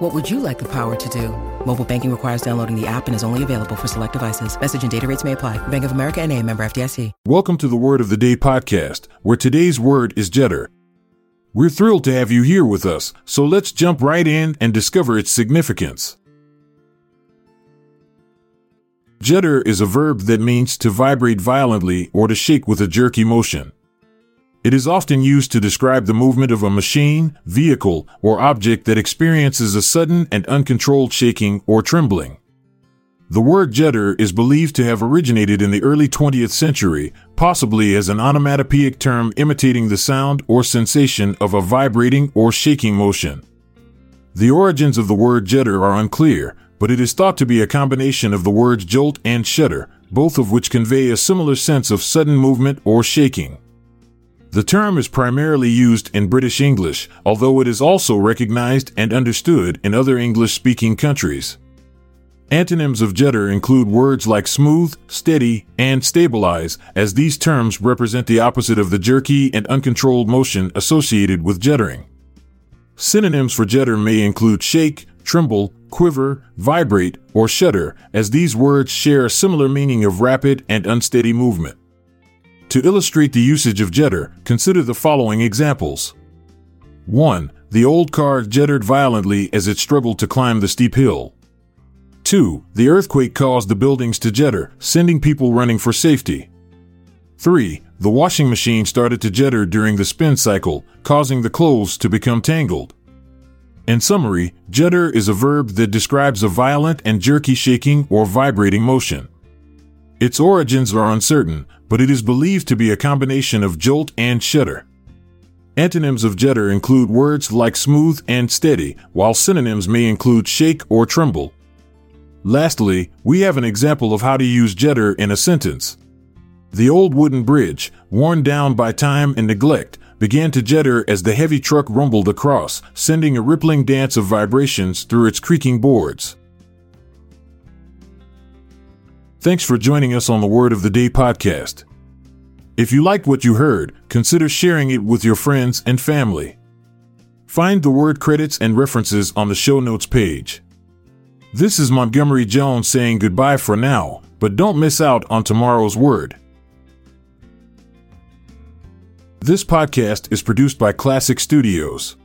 What would you like the power to do? Mobile banking requires downloading the app and is only available for select devices. Message and data rates may apply. Bank of America and a member FDIC. Welcome to the Word of the Day podcast, where today's word is judder. We're thrilled to have you here with us, so let's jump right in and discover its significance. Judder is a verb that means to vibrate violently or to shake with a jerky motion. It is often used to describe the movement of a machine, vehicle, or object that experiences a sudden and uncontrolled shaking or trembling. The word judder is believed to have originated in the early 20th century, possibly as an onomatopoeic term imitating the sound or sensation of a vibrating or shaking motion. The origins of the word judder are unclear, but it is thought to be a combination of the words jolt and shudder, both of which convey a similar sense of sudden movement or shaking. The term is primarily used in British English, although it is also recognized and understood in other English speaking countries. Antonyms of judder include words like smooth, steady, and stabilize, as these terms represent the opposite of the jerky and uncontrolled motion associated with juddering. Synonyms for judder may include shake, tremble, quiver, vibrate, or shudder, as these words share a similar meaning of rapid and unsteady movement. To illustrate the usage of judder, consider the following examples. 1. The old car juddered violently as it struggled to climb the steep hill. 2. The earthquake caused the buildings to judder, sending people running for safety. 3. The washing machine started to judder during the spin cycle, causing the clothes to become tangled. In summary, judder is a verb that describes a violent and jerky shaking or vibrating motion. Its origins are uncertain, but it is believed to be a combination of jolt and shudder. Antonyms of judder include words like smooth and steady, while synonyms may include shake or tremble. Lastly, we have an example of how to use judder in a sentence. The old wooden bridge, worn down by time and neglect, began to judder as the heavy truck rumbled across, sending a rippling dance of vibrations through its creaking boards. Thanks for joining us on the Word of the Day podcast. If you liked what you heard, consider sharing it with your friends and family. Find the word credits and references on the show notes page. This is Montgomery Jones saying goodbye for now, but don't miss out on tomorrow's word. This podcast is produced by Klassic Studios.